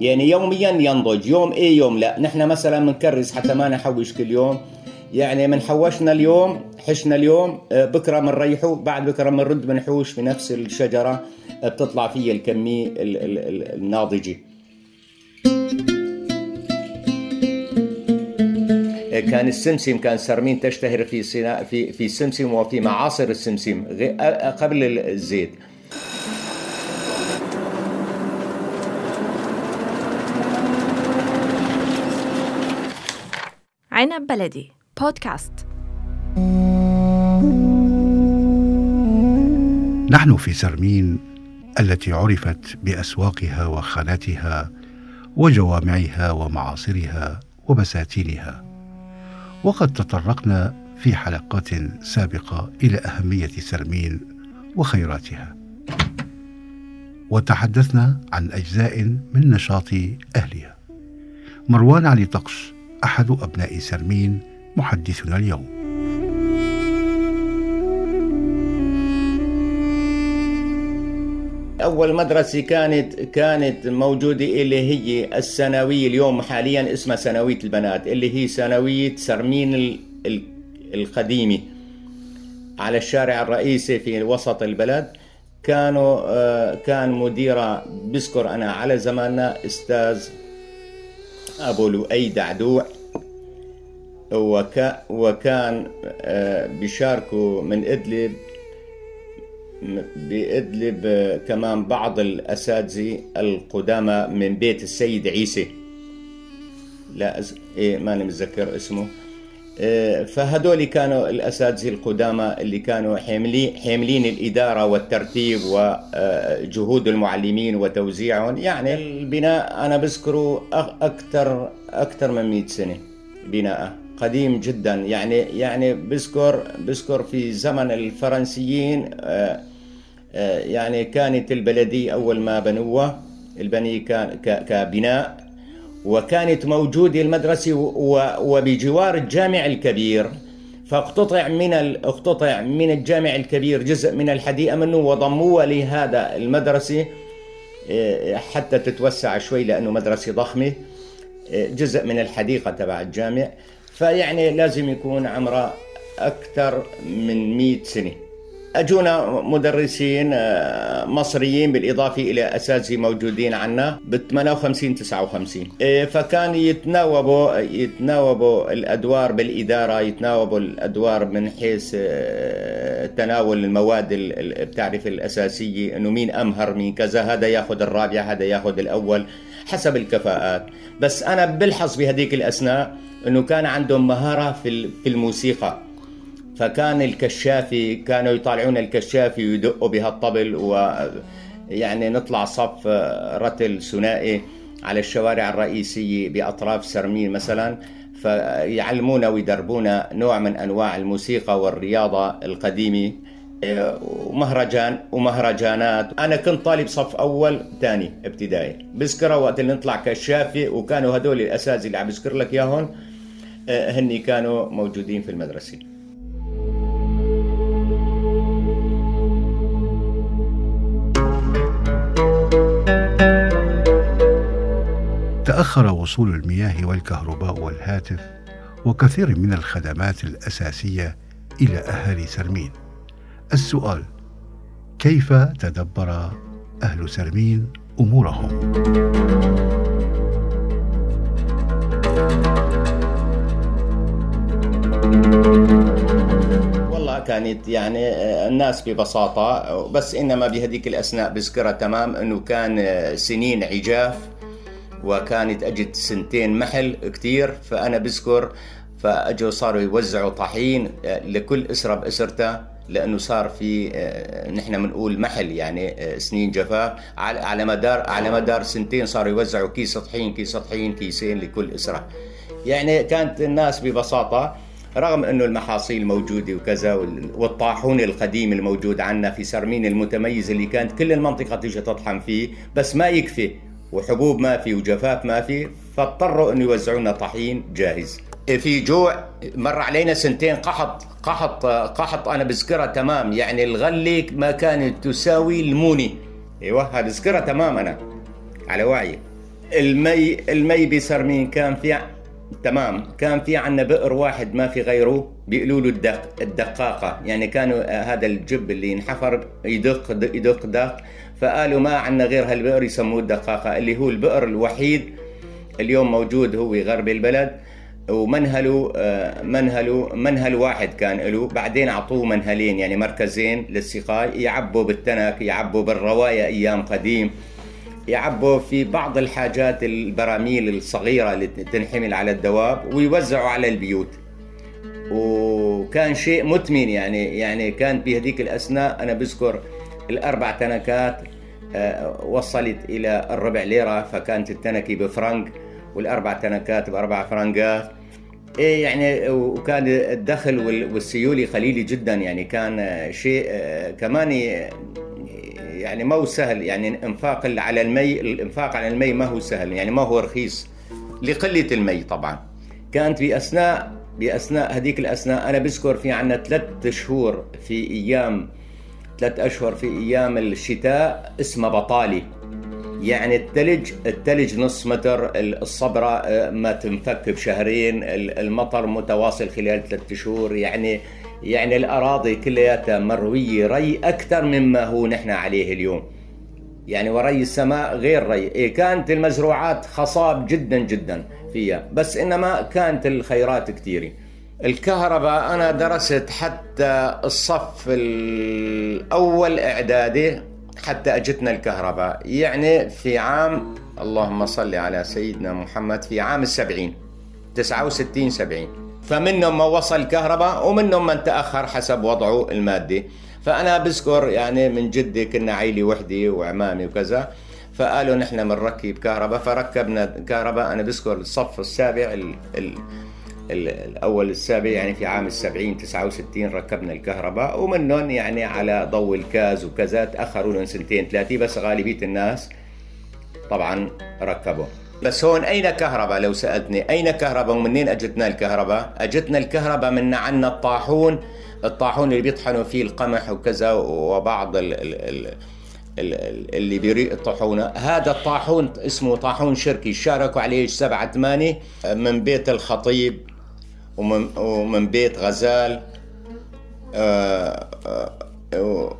يعني يوميا ينضج يوم إيه يوم لا. نحن مثلا بنكرس حتى ما نحوش كل يوم. يعني من حوشنا اليوم حشنا اليوم آه، بكرة بنريحه بعد بكرة بنرد بنحوش في نفس الشجرة آه، بتطلع فيها الكمية الناضجة. آه، كان السمسم كان سرمين تشتهر في في في السمسم وفي معاصر السمسم قبل الزيت. عنب بلدي. بودكاست. نحن في سرمين التي عرفت بأسواقها وخاناتها وجوامعها ومعاصرها وبساتينها. وقد تطرقنا في حلقات سابقة إلى أهمية سرمين وخيراتها. وتحدثنا عن أجزاء من نشاط أهلها. مروان علي طقش أحد أبناء سرمين محدثنا اليوم. أول مدرسة كانت كانت موجودة اللي هي الثانوية اليوم. حاليا اسمها ثانوية البنات اللي هي ثانوية سرمين القديمة. على الشارع الرئيسي في وسط البلد. كانوا آه، كان مديرة بذكر أنا على زماننا أستاذ أبو لؤي دعدوع. وكان آه، بيشاركوا من إدلب بإدلب آه، كمان بعض الأساتذة القدامى من بيت السيد عيسى. لا أز... إيه ماني متذكر اسمه. آه، فهدول كانوا الأساتذة القدامى اللي كانوا حاملين حاملين الإدارة والترتيب وجهود المعلمين وتوزيعهم. يعني البناء أنا بذكره أكثر أكثر من 100 سنة بناءه. قديم جدا. يعني يعني بذكر بذكر في زمن الفرنسيين آه، آه، يعني كانت البلدية أول ما بنوها البنية كان كبناء. وكانت موجودة المدرسة وبجوار الجامع الكبير. فاقتطع من اقتطع من الجامع الكبير جزء من الحديقة منه وضموه لهذا المدرسة آه، حتى تتوسع شوي لأنه مدرسة ضخمة جزء من الحديقة تبع الجامع. فيعني لازم يكون عمره أكثر من 100 سنة. أجونا مدرسين آه، مصريين بالإضافة إلى أساتذة موجودين عنا ب 58 59 فكان يتناوبوا يتناوبوا الأدوار بالإدارة يتناوبوا الأدوار من حيث آه، تناول المواد بتعرف الأساسية إنه مين أمهر مين كذا هذا ياخذ الرابع هذا ياخذ الأول حسب الكفاءات. بس أنا بلحظ بهذيك الأثناء إنه كان عندهم مهارة في الموسيقى. فكان الكشافي كانوا يطالعون الكشافي ويدقوا بها الطبل ويعني نطلع صف رتل ثنائي على الشوارع الرئيسية بأطراف سرمين مثلا فيعلمونا ويدربونا نوع من أنواع الموسيقى والرياضة القديمة ومهرجان ومهرجانات. أنا كنت طالب صف أول ثاني ابتدائي. بذكرها وقت اللي نطلع كشافي وكانوا هدول الأساتذة اللي عم بذكر لك إياهم آه، هني كانوا موجودين في المدرسة. تأخر وصول المياه والكهرباء والهاتف وكثير من الخدمات الأساسية إلى اهالي سرمين. السؤال كيف تدبر أهل سرمين أمورهم؟ والله كانت يعني آه، الناس ببساطة بس إنما بهذيك الأثناء بذكرها تمام أنه كان آه، سنين عجاف وكانت أجت سنتين محل كتير فأنا بذكر فأجوا صاروا يوزعوا طحين آه، لكل أسرة بأسرتها لأنه صار في آه، نحن بنقول محل يعني آه، سنين جفاف. على مدار على مدار سنتين صاروا يوزعوا كيس طحين كيس طحين كيسين لكل إسرة. يعني كانت الناس ببساطة رغم أنه المحاصيل موجودة وكذا والطاحون القديم الموجود عندنا في سرمين المتميز اللي كانت كل المنطقة تيجي تطحن فيه بس ما يكفي. وحبوب ما في وجفاف ما في فاضطروا إنه يوزعوا لنا طحين جاهز. في جوع مر علينا سنتين قحط قحط قحط أنا بذكرها تمام. يعني الغله ما كانت تساوي الموني. إيوه بذكرها تمام أنا على وعي. المي المي بسرمين كان في تمام. كان في عندنا بئر واحد ما في غيره بيقولوا له الدق الدقاقة. يعني كانوا هذا الجب اللي انحفر يدق يدق دق فقالوا ما عندنا غير هالبئر يسموه الدقاقة اللي هو البئر الوحيد اليوم موجود هو غرب البلد. ومنهله منهله منهل واحد كان له. بعدين أعطوه منهلين يعني مركزين للسقاي. يعبوا بالتنك يعبوا بالروايه أيام قديم. يعبوا في بعض الحاجات البراميل الصغيرة اللي تنحمل على الدواب ويوزعوا على البيوت. وكان شيء متمن يعني يعني كان في هذيك الأثناء أنا بذكر الأربع تنكات وصلت إلى الربع ليرة فكانت التنكة بفرنك والأربع تنكات بأربع فرنكات إيه يعني وكان الدخل والسيولة قليلة جدا يعني كان شيء كمان يعني ما هو سهل يعني الإنفاق على المي الإنفاق على المي ما هو سهل يعني ما هو رخيص لقلة المي طبعا. كانت بأثناء بأثناء هذيك الأثناء أنا بذكر في عندنا ثلاث شهور في أيام ثلاث أشهر في أيام الشتاء اسمها بطالي. يعني الثلج الثلج نص متر الصبرة ما تنفك بشهرين المطر متواصل خلال ثلاثة شهور يعني يعني الأراضي كلياتها مروية ري أكثر مما هو نحن عليه اليوم. يعني وري السماء غير ري. إيه كانت المزروعات خصاب جدا جدا فيها بس إنما كانت الخيرات كثيرة. الكهرباء أنا درست حتى الصف الأول إعدادي حتى أجتنا الكهرباء. يعني في عام اللهم صل على سيدنا محمد في عام السبعين تسعة وستين سبعين. فمنهم من وصل كهرباء ومنهم من تأخر حسب وضعه المادي. فأنا بذكر يعني من جدي كنا عيلة وحدة وعمامي وكذا فقالوا نحن بنركب كهرباء فركبنا كهرباء. أنا بذكر الصف السابع ال ال الأول السابع يعني في عام السبعين تسعة وستين ركبنا الكهرباء. ومنهم يعني على ضوء الكاز وكذا تأخروا لهم سنتين ثلاثة بس غالبية الناس طبعا ركبوا. بس هون أين كهرباء؟ لو سألتني أين كهرباء؟ ومنين أجتنا الكهرباء؟ أجتنا الكهرباء من عنا الطاحون. الطاحون اللي بيطحنوا فيه القمح وكذا وبعض ال ال ال اللي بيريق الطاحونة هذا الطاحون اسمه طاحون شركي شاركوا عليه سبعة ثمانية. من بيت الخطيب ومن, ومن بيت غزال. آه آه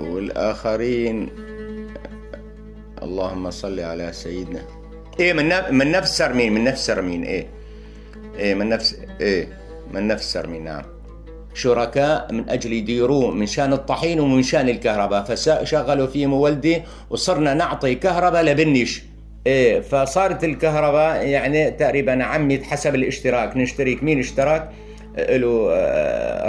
والآخرين اللهم صل على سيدنا. إيه من من نفس سرمين من نفس سرمين إيه. إيه من نفس إيه من نفس سرمين نعم. شركاء من أجل يديروه من شأن الطحين ومن شأن الكهرباء. فشغلوا فيه مولدي وصرنا نعطي كهرباء لبنش إيه فصارت الكهرباء يعني تقريبا عمي حسب الاشتراك. نشترك مين اشترك له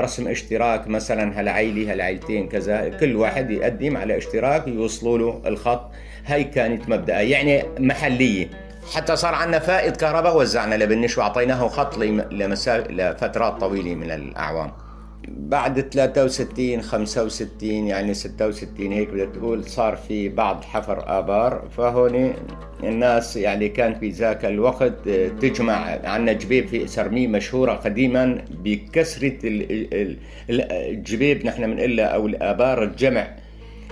رسم اشتراك مثلا هالعيلة هالعيلتين كذا كل واحد يقدم على اشتراك يوصلوا له الخط. هاي كانت مبدأ يعني محلية. حتى صار عندنا فائض كهرباء وزعنا لبنش واعطيناه خط لفترات طويلة من الأعوام. بعد 63 65 يعني 66 هيك بدك تقول صار في بعض حفر آبار. فهون الناس يعني كان في ذاك الوقت تجمع عندنا جبيب في سرمي مشهورة قديما بكسرة الجبيب نحن بنقول أو الآبار الجمع.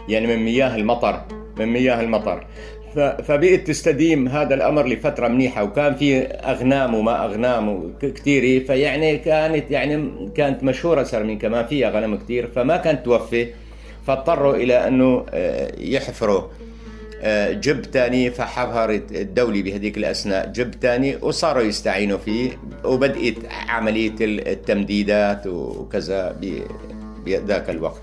يعني من مياه المطر من مياه المطر. فبقيت تستديم هذا الأمر لفترة منيحة وكان في أغنام وما أغنام كثيره فيعني كانت يعني كانت مشهورة سرمين كمان فيها غنم كثير فما كانت توفي. فاضطروا إلى أنه يحفروا. جب ثاني فحفرت الدولة بهذيك الأثناء. جب ثاني وصاروا يستعينوا فيه وبدأت عملية التمديدات وكذا بذاك الوقت.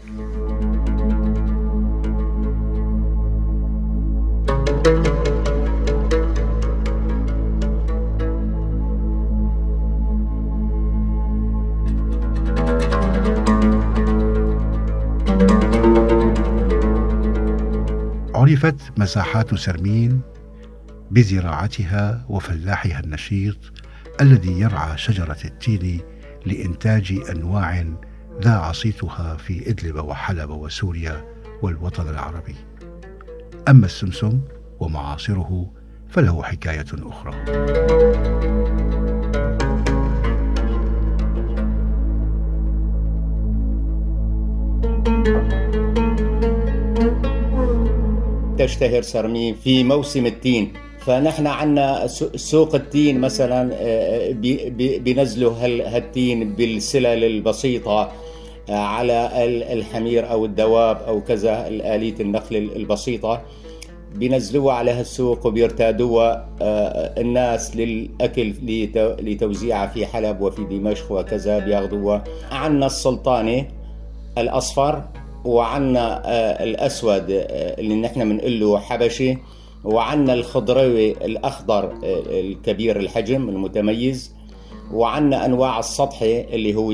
عرفت مساحات سرمين بزراعتها وفلاحها النشيط الذي يرعى شجرة التين لإنتاج أنواع ذاع صيتها في إدلب وحلب وسوريا والوطن العربي. أما السمسم ومعاصره فله حكاية أخرى. تشتهر سرمين في موسم التين. فنحن عندنا سوق التين مثلا آه، بينزلوا هالتين بالسلل البسيطة آه، على الحمير أو الدواب أو كذا الآلية النقل البسيطة. بينزلوها على هالسوق وبيرتادوها آه، الناس للأكل لتوزيعها في حلب وفي دمشق وكذا بياخذوها عنا السلطاني الأصفر وعنا الأسود اللي نحن بنقول له حبشي وعندنا الخضروي الأخضر الكبير الحجم المتميز وعندنا أنواع السطحي اللي هو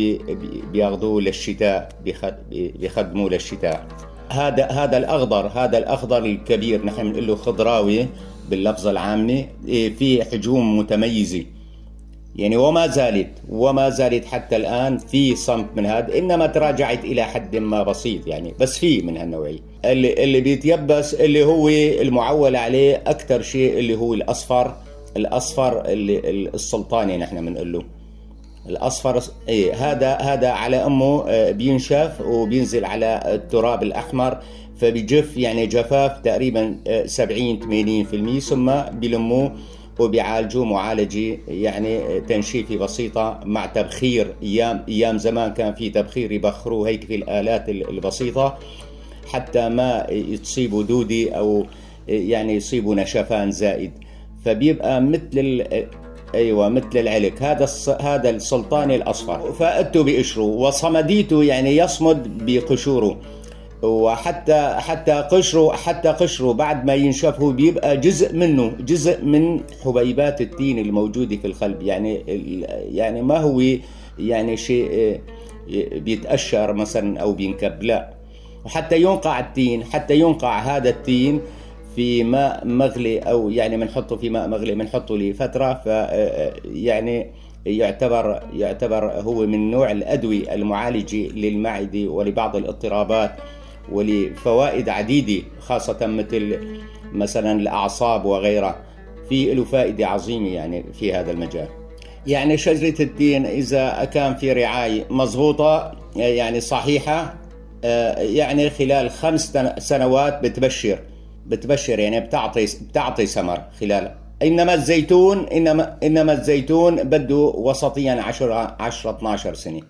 بياخذوه للشتاء بيخدموه للشتاء. هذا هذا الأخضر هذا الأخضر الكبير نحن بنقول له خضراوي باللفظة العامة إيه، في حجوم متميزة. يعني وما زالت وما زالت حتى الآن في صمت من هذا إنما تراجعت إلى حد ما بسيط يعني بس في من هالنوعية. اللي, اللي بيتيبس اللي هو المعول عليه أكثر شيء اللي هو الأصفر الأصفر اللي السلطاني نحن بنقول له. الأصفر إيه هذا هذا على أمه آه، بينشف وبينزل على التراب الأحمر فبيجف يعني جفاف تقريبا 70 آه، 80% ثم بيلموه وبيعالجوا معالجة يعني تنشيفي بسيطة مع تبخير. أيام أيام زمان كان في تبخير يبخروا هيك في الآلات البسيطة حتى ما يصيبوا دودي أو يعني يصيبوا نشفان زائد. فبيبقى مثل أيوه مثل العلك. هذا هذا السلطاني الأصفر. فأتوا بقشره وصمديته يعني يصمد بقشوره وحتى حتى قشره حتى قشره بعد ما ينشف هو بيبقى جزء منه جزء من حبيبات التين الموجوده في القلب. يعني يعني ما هو يعني شيء بيتأشر مثلا أو بينكب لا. وحتى ينقع التين حتى ينقع هذا التين في ماء مغلي أو يعني بنحطه في ماء مغلي بنحطه لفترة ف آه، يعني يعتبر يعتبر هو من نوع الأدوية المعالجة للمعدة ولبعض الاضطرابات ولفوائد عديدة خاصة مثل مثلا الأعصاب وغيرها. في له فائدة عظيمة يعني في هذا المجال. يعني شجرة التين إذا كان في رعاية مضبوطة يعني صحيحة يعني خلال خمس سنوات بتبشر. بتبشر يعني بتعطي بتعطي ثمر خلال إنما الزيتون إنما إنما الزيتون بده وسطيا 10 10 12 سنة.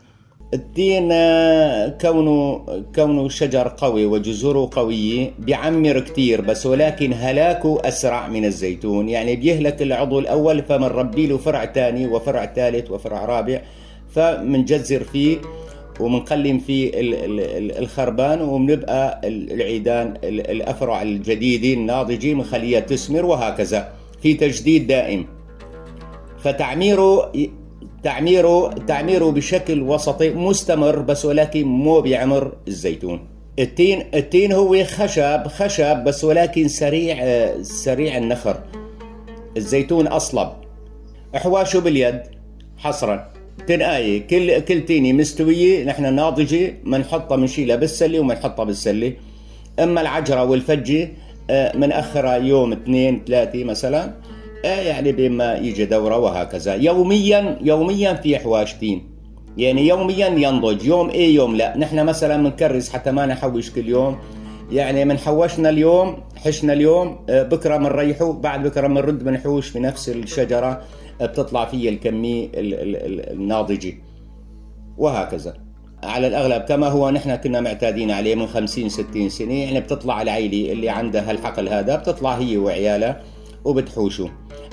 التين آه، كونه كونه شجر قوي وجذوره قوية بيعمر كتير بس ولكن هلاكه أسرع من الزيتون. يعني بيهلك العضو الأول فمنربي له فرع ثاني وفرع ثالث وفرع رابع فمنجزر فيه. ومنقلم فيه الخربان وبنبقى العيدان الأفرع الجديدة الناضجة مخليها تثمر وهكذا في تجديد دائم. فتعميره تعميره تعميره بشكل وسطي مستمر بس ولكن مو بيعمر الزيتون. التين التين هو خشب خشب بس ولكن سريع سريع النخر. الزيتون أصلب. احواشه باليد حصرا. تنقاية كل كل تيني مستوية نحن ناضجة بنحطها بنشيلها بالسلة وبنحطها بالسلة. أما العجرة والفجة بنأخرها آه، يوم اثنين ثلاثة مثلا إيه، يعني بما يجي دورة وهكذا. يوميا يوميا في حواشتين يعني يوميا ينضج يوم إيه يوم لا. نحن مثلا بنكرس حتى ما نحوش كل يوم. يعني من حوشنا اليوم حشنا اليوم إيه، بكرة بنريحه بعد بكرة بنرد بنحوش في نفس الشجرة. إيه، بتطلع فيها الكمية الناضجة. وهكذا. على الأغلب كما هو نحن كنا معتادين عليه من 50 60 سنة يعني بتطلع العيله اللي عندها هالحقل هذا بتطلع هي وعيالها وبتحوشوا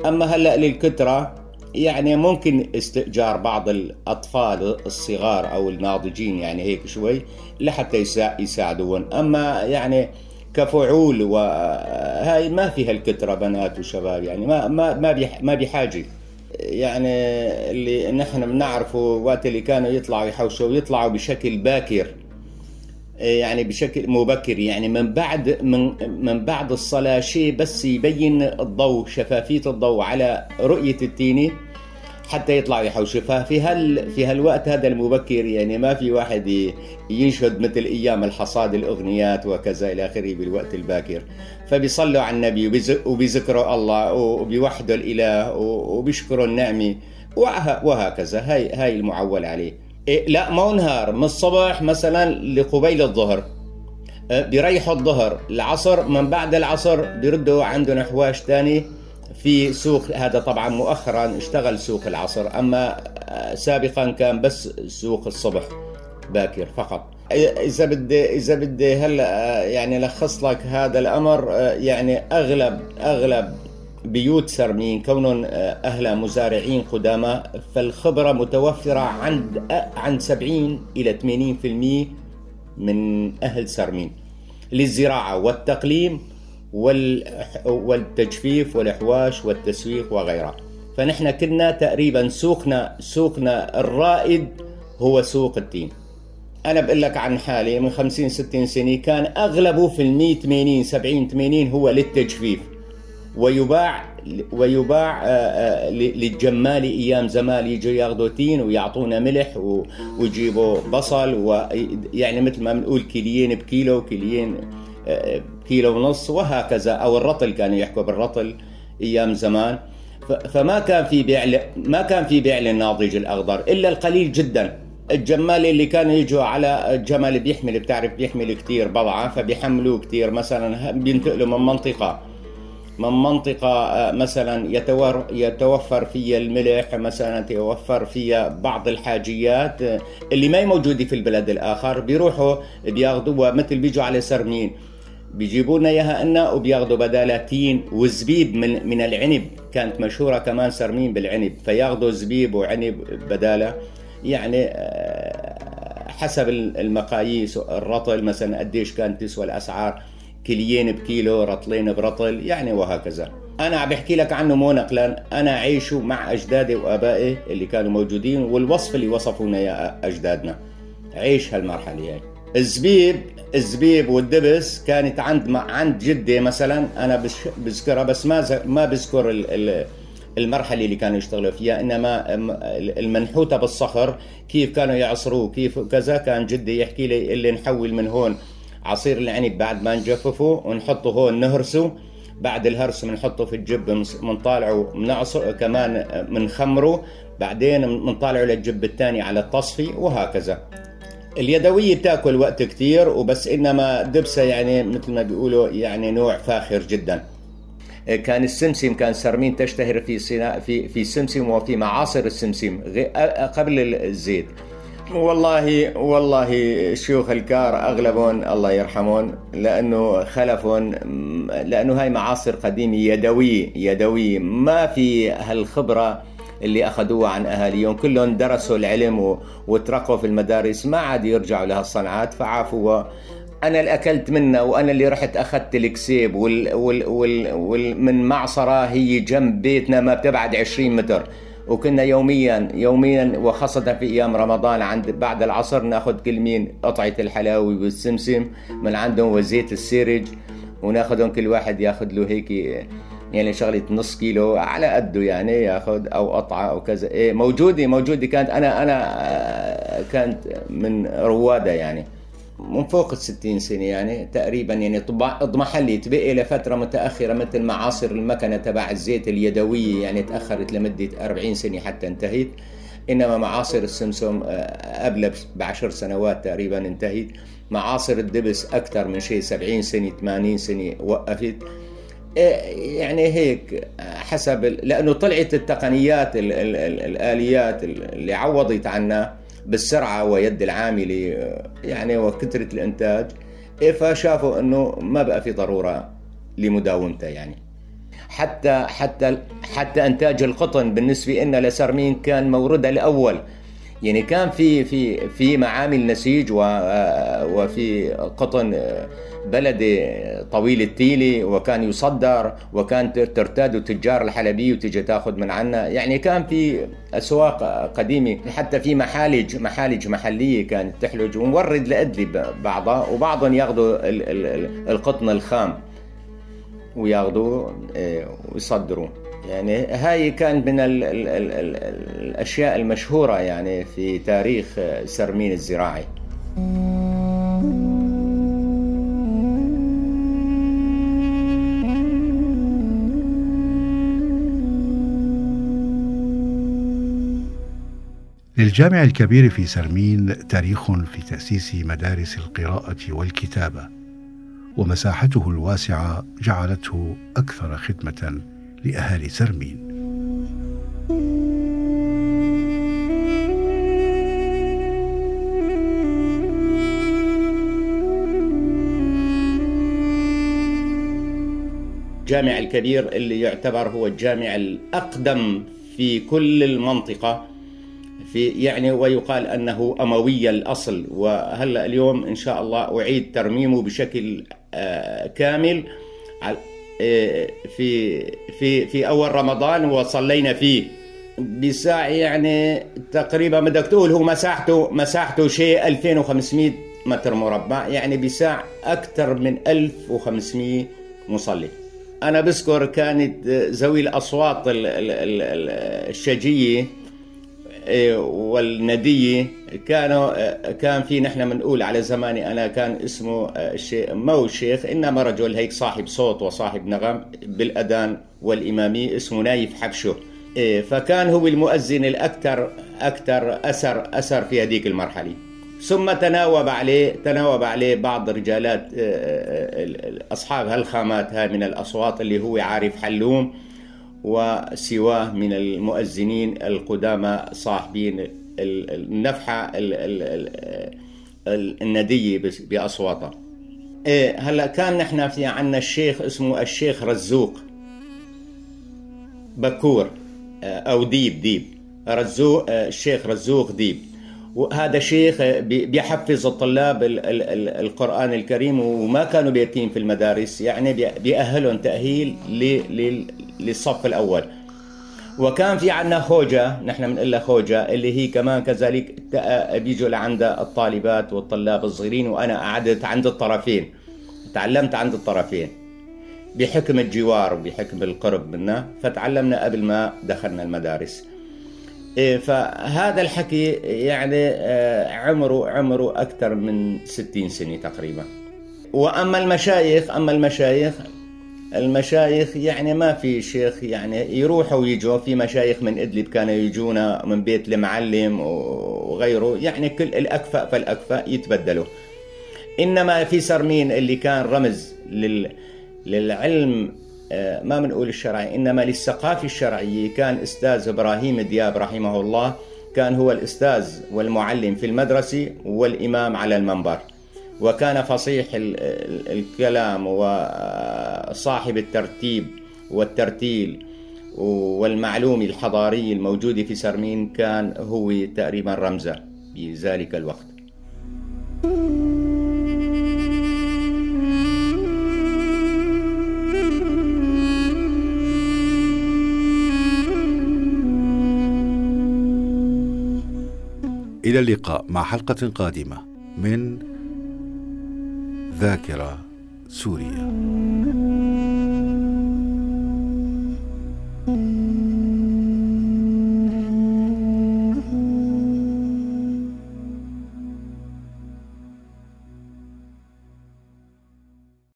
أما هلأ للكترة يعني ممكن استئجار بعض الأطفال الصغار أو الناضجين يعني هيك شوي لحتى يساعدون. أما يعني كفعول وهاي ما فيها الكترة بنات وشباب يعني ما ما ما بحاجة يعني اللي نحن بنعرفه وقت اللي كانوا يطلعوا يحوشوا يطلعوا بشكل باكر يعني بشكل مبكر يعني من بعد من من بعد الصلاة شيء بس يبين الضوء شفافية الضوء على رؤية التيني. حتى يطلع يحوش ففي هال في هالوقت هذا المبكر يعني ما في واحد ينشد مثل أيام الحصاد الأغنيات وكذا إلى آخره بالوقت الباكر. فبيصلوا على النبي وبيذكروا الله وبيوحدوا الإله وبيشكروا النعمه وهكذا. هاي هاي المعول عليه. إيه لا مو نهار. من الصبح مثلا لقبيل الظهر. بيريحوا الظهر. العصر من بعد العصر بيردوا عندنا حواش تاني. في سوق هذا طبعا مؤخرا اشتغل سوق العصر أما سابقا كان بس سوق الصبح باكر فقط. إذا بدي إذا بدي هلأ يعني لخص لك هذا الأمر يعني أغلب أغلب بيوت سرمين كونهم اهلها مزارعين قدامى فالخبرة متوفرة عند عند 70 إلى 80% من أهل سرمين للزراعة والتقليم. والتجفيف والإحواش والتسويق وغيرها. فنحن كنا تقريبا سوقنا سوقنا الرائد هو سوق التين أنا بقول لك عن حالي من 50 60 سنة كان أغلبه في ال 80 70 80 هو للتجفيف. ويباع ويباع آه، آه، للجمال أيام زمان يجوا ياخذوا تين ويعطونا ملح ويجيبوا بصل ويعني مثل ما بنقول كيليين بكيلو كيليين كيلو ونص وهكذا أو الرطل كانوا يحكوا بالرطل أيام زمان. فما كان في بيع ما كان في بيع للناضج الأخضر إلا القليل جدا. الجمال اللي كانوا يجوا على الجمل بيحمل بتعرف بيحمل كثير بضعة فبيحملوه كثير مثلا بينتقلوا من منطقة من منطقة آه، مثلا يتوفر فيها الملح مثلا يتوفر فيها بعض الحاجيات آه، اللي ما موجودة في البلد الآخر. بيروحوا بياخذوها مثل بيجوا على سرمين. بيجيبوا لنا إياها لنا وبياخذوا بدالها تين وزبيب من من العنب. كانت مشهورة كمان سرمين بالعنب. فياخذوا زبيب وعنب بدالها يعني آه، حسب المقاييس. الرطل مثلا قديش كانت تسوى الأسعار. كليين بكيلو رطلين برطل. يعني وهكذا. أنا عم بحكي لك عنه مو نقلا. أنا عايشه مع أجدادي وآبائي اللي كانوا موجودين والوصف اللي وصفونا إياه أجدادنا. عيش هالمرحلة هاي. الزبيب الزبيب والدبس كانت عند عند جدي مثلا أنا بذكرها بس ما ما بذكر المرحلة اللي كانوا يشتغلوا فيها إنما المنحوتة بالصخر كيف كانوا يعصروه كيف كذا كان جدي يحكي لي اللي نحول من هون عصير العنب بعد ما نجففه ونحطه هون نهرسه بعد الهرس بنحطه في الجب بنطالعه بنعصر كمان بنخمره بعدين بنطالعه للجب الثاني على التصفي وهكذا. اليدوية بتأكل وقت كثير وبس إنما دبسة يعني مثل ما بيقولوا يعني نوع فاخر جدا. كان السمسم كان سرمين تشتهر في صناعة في في السمسم وفي معاصر السمسم قبل الزيت. والله والله شيوخ الكار أغلبهم الله يرحمهم لأنه خلفهم لأنه هاي معاصر قديمة يدوية يدوية. ما في هالخبرة اللي اخذوها عن أهاليهم. كلهم درسوا العلم وترقوا في المدارس. ما عاد يرجعوا لهالصنعات فعافوا. أنا اللي أكلت منها وأنا اللي رحت أخذت الكسيب وال وال وال وال من معصرة هي جنب بيتنا ما بتبعد 20 متر. وكنا يوميا يوميا وخاصة في أيام رمضان عند بعد العصر ناخذ كل مين؟ قطعة الحلاوي والسمسم من عندهم وزيت السيرج وناخذهم كل واحد ياخذ له هيك يعني شغلة نص كيلو على قده يعني ياخذ أو قطعة أو كذا. إيه موجودة موجودة. كانت أنا أنا آه، كانت من روادة يعني. من فوق ال 60 سنة يعني تقريبا. يعني اضمحلت بقي لفترة متأخرة مثل معاصر المكنة تبع الزيت اليدوية يعني تأخرت لمدة 40 سنة حتى انتهت إنما معاصر السمسم آه، قبل بعشر سنوات تقريبا انتهت معاصر الدبس أكثر من شيء. 70 سنة 80 سنة وقفت. يعني هيك حسب لأنه طلعت التقنيات ال ال ال الآليات اللي عوضت عنا بالسرعة ويد العاملة يعني وكثرة الإنتاج إيه، فشافوا إنه ما بقى في ضرورة لمداومته يعني. حتى حتى حتى إنتاج القطن بالنسبة لنا لسرمين كان موردها الأول يعني كان في في في معامل نسيج وفي قطن بلدي طويل التيلي وكان يصدر وكان ترتاد تجار الحلبية وتجي تاخذ من عنا. يعني كان في أسواق قديمة. حتى في محالج محالج محلية كانت تحلج ونورد لأدلي بعضها. وبعضهم ياخذوا القطن الخام وياخذوه إيه، ويصدروه يعني هاي كان من ال ال ال ال الأشياء المشهورة يعني في تاريخ سرمين الزراعي. للجامع الكبير في سرمين تاريخ في تأسيس مدارس القراءة والكتابة ومساحته الواسعة جعلته أكثر خدمة لأهالي سرمين. الجامع الكبير اللي يعتبر هو الجامع الأقدم في كل المنطقة في يعني ويقال أنه أموي الأصل. وهلأ اليوم إن شاء الله أعيد ترميمه بشكل آه، كامل في في في أول رمضان وصلينا فيه. بساعة يعني تقريبا بدك تقول هو مساحته مساحته شيء 2500 متر مربع يعني بساع أكثر من 1500 مصلي. أنا بذكر كانت ذوي الأصوات الشجية إيه، والندية كانوا كان في نحن بنقول على زماني أنا كان اسمه الشيخ مو الشيخ إنما رجل هيك صاحب صوت وصاحب نغم بالأذان والاماميه اسمه نايف حبشه إيه، فكان هو المؤذن الأكثر أكثر أثر أثر في هذيك المرحلة. ثم تناوب عليه تناوب عليه بعض رجالات آه، آه، اصحاب هالخامات هاي من الأصوات اللي هو عارف حلوم. وسواه من المؤذنين القدامى صاحبين النفحة الندية بأصواتها. إيه هلأ كان نحن في عندنا الشيخ اسمه الشيخ رزوق. بكور آه، أو ديب ديب. رزوق الشيخ رزوق ديب. وهذا شيخ بيحفظ الطلاب القرآن الكريم وما كانوا بيتين في المدارس يعني بيأهلهم تأهيل للصف الأول. وكان في عندنا خوجة نحن بنقول لها خوجة اللي هي كمان كذلك بيجوا لعند الطالبات والطلاب الصغيرين وأنا قعدت عند الطرفين. تعلمت عند الطرفين. بحكم الجوار وبحكم القرب منا فتعلمنا قبل ما دخلنا المدارس. إيه فهذا الحكي يعني آه، عمره عمره أكثر من 60 سنة تقريبا. وأما المشايخ أما المشايخ المشايخ يعني ما في شيخ يعني يروحوا ويجوا. في مشايخ من إدلب كانوا يجونا من بيت المعلم وغيره. يعني كل الأكفأ فالأكفأ يتبدلوا. إنما في سرمين اللي كان رمز لل للعلم آه، ما بنقول الشرعي إنما للثقافة الشرعية كان أستاذ إبراهيم دياب رحمه الله. كان هو الأستاذ والمعلم في المدرسة والإمام على المنبر. وكان فصيح الكلام وصاحب الترتيب والترتيل والمعلومة الحضارية الموجودة في سرمين كان هو تقريبا رمزة في ذلك الوقت. إلى اللقاء مع حلقة قادمة من ذاكرة سوريا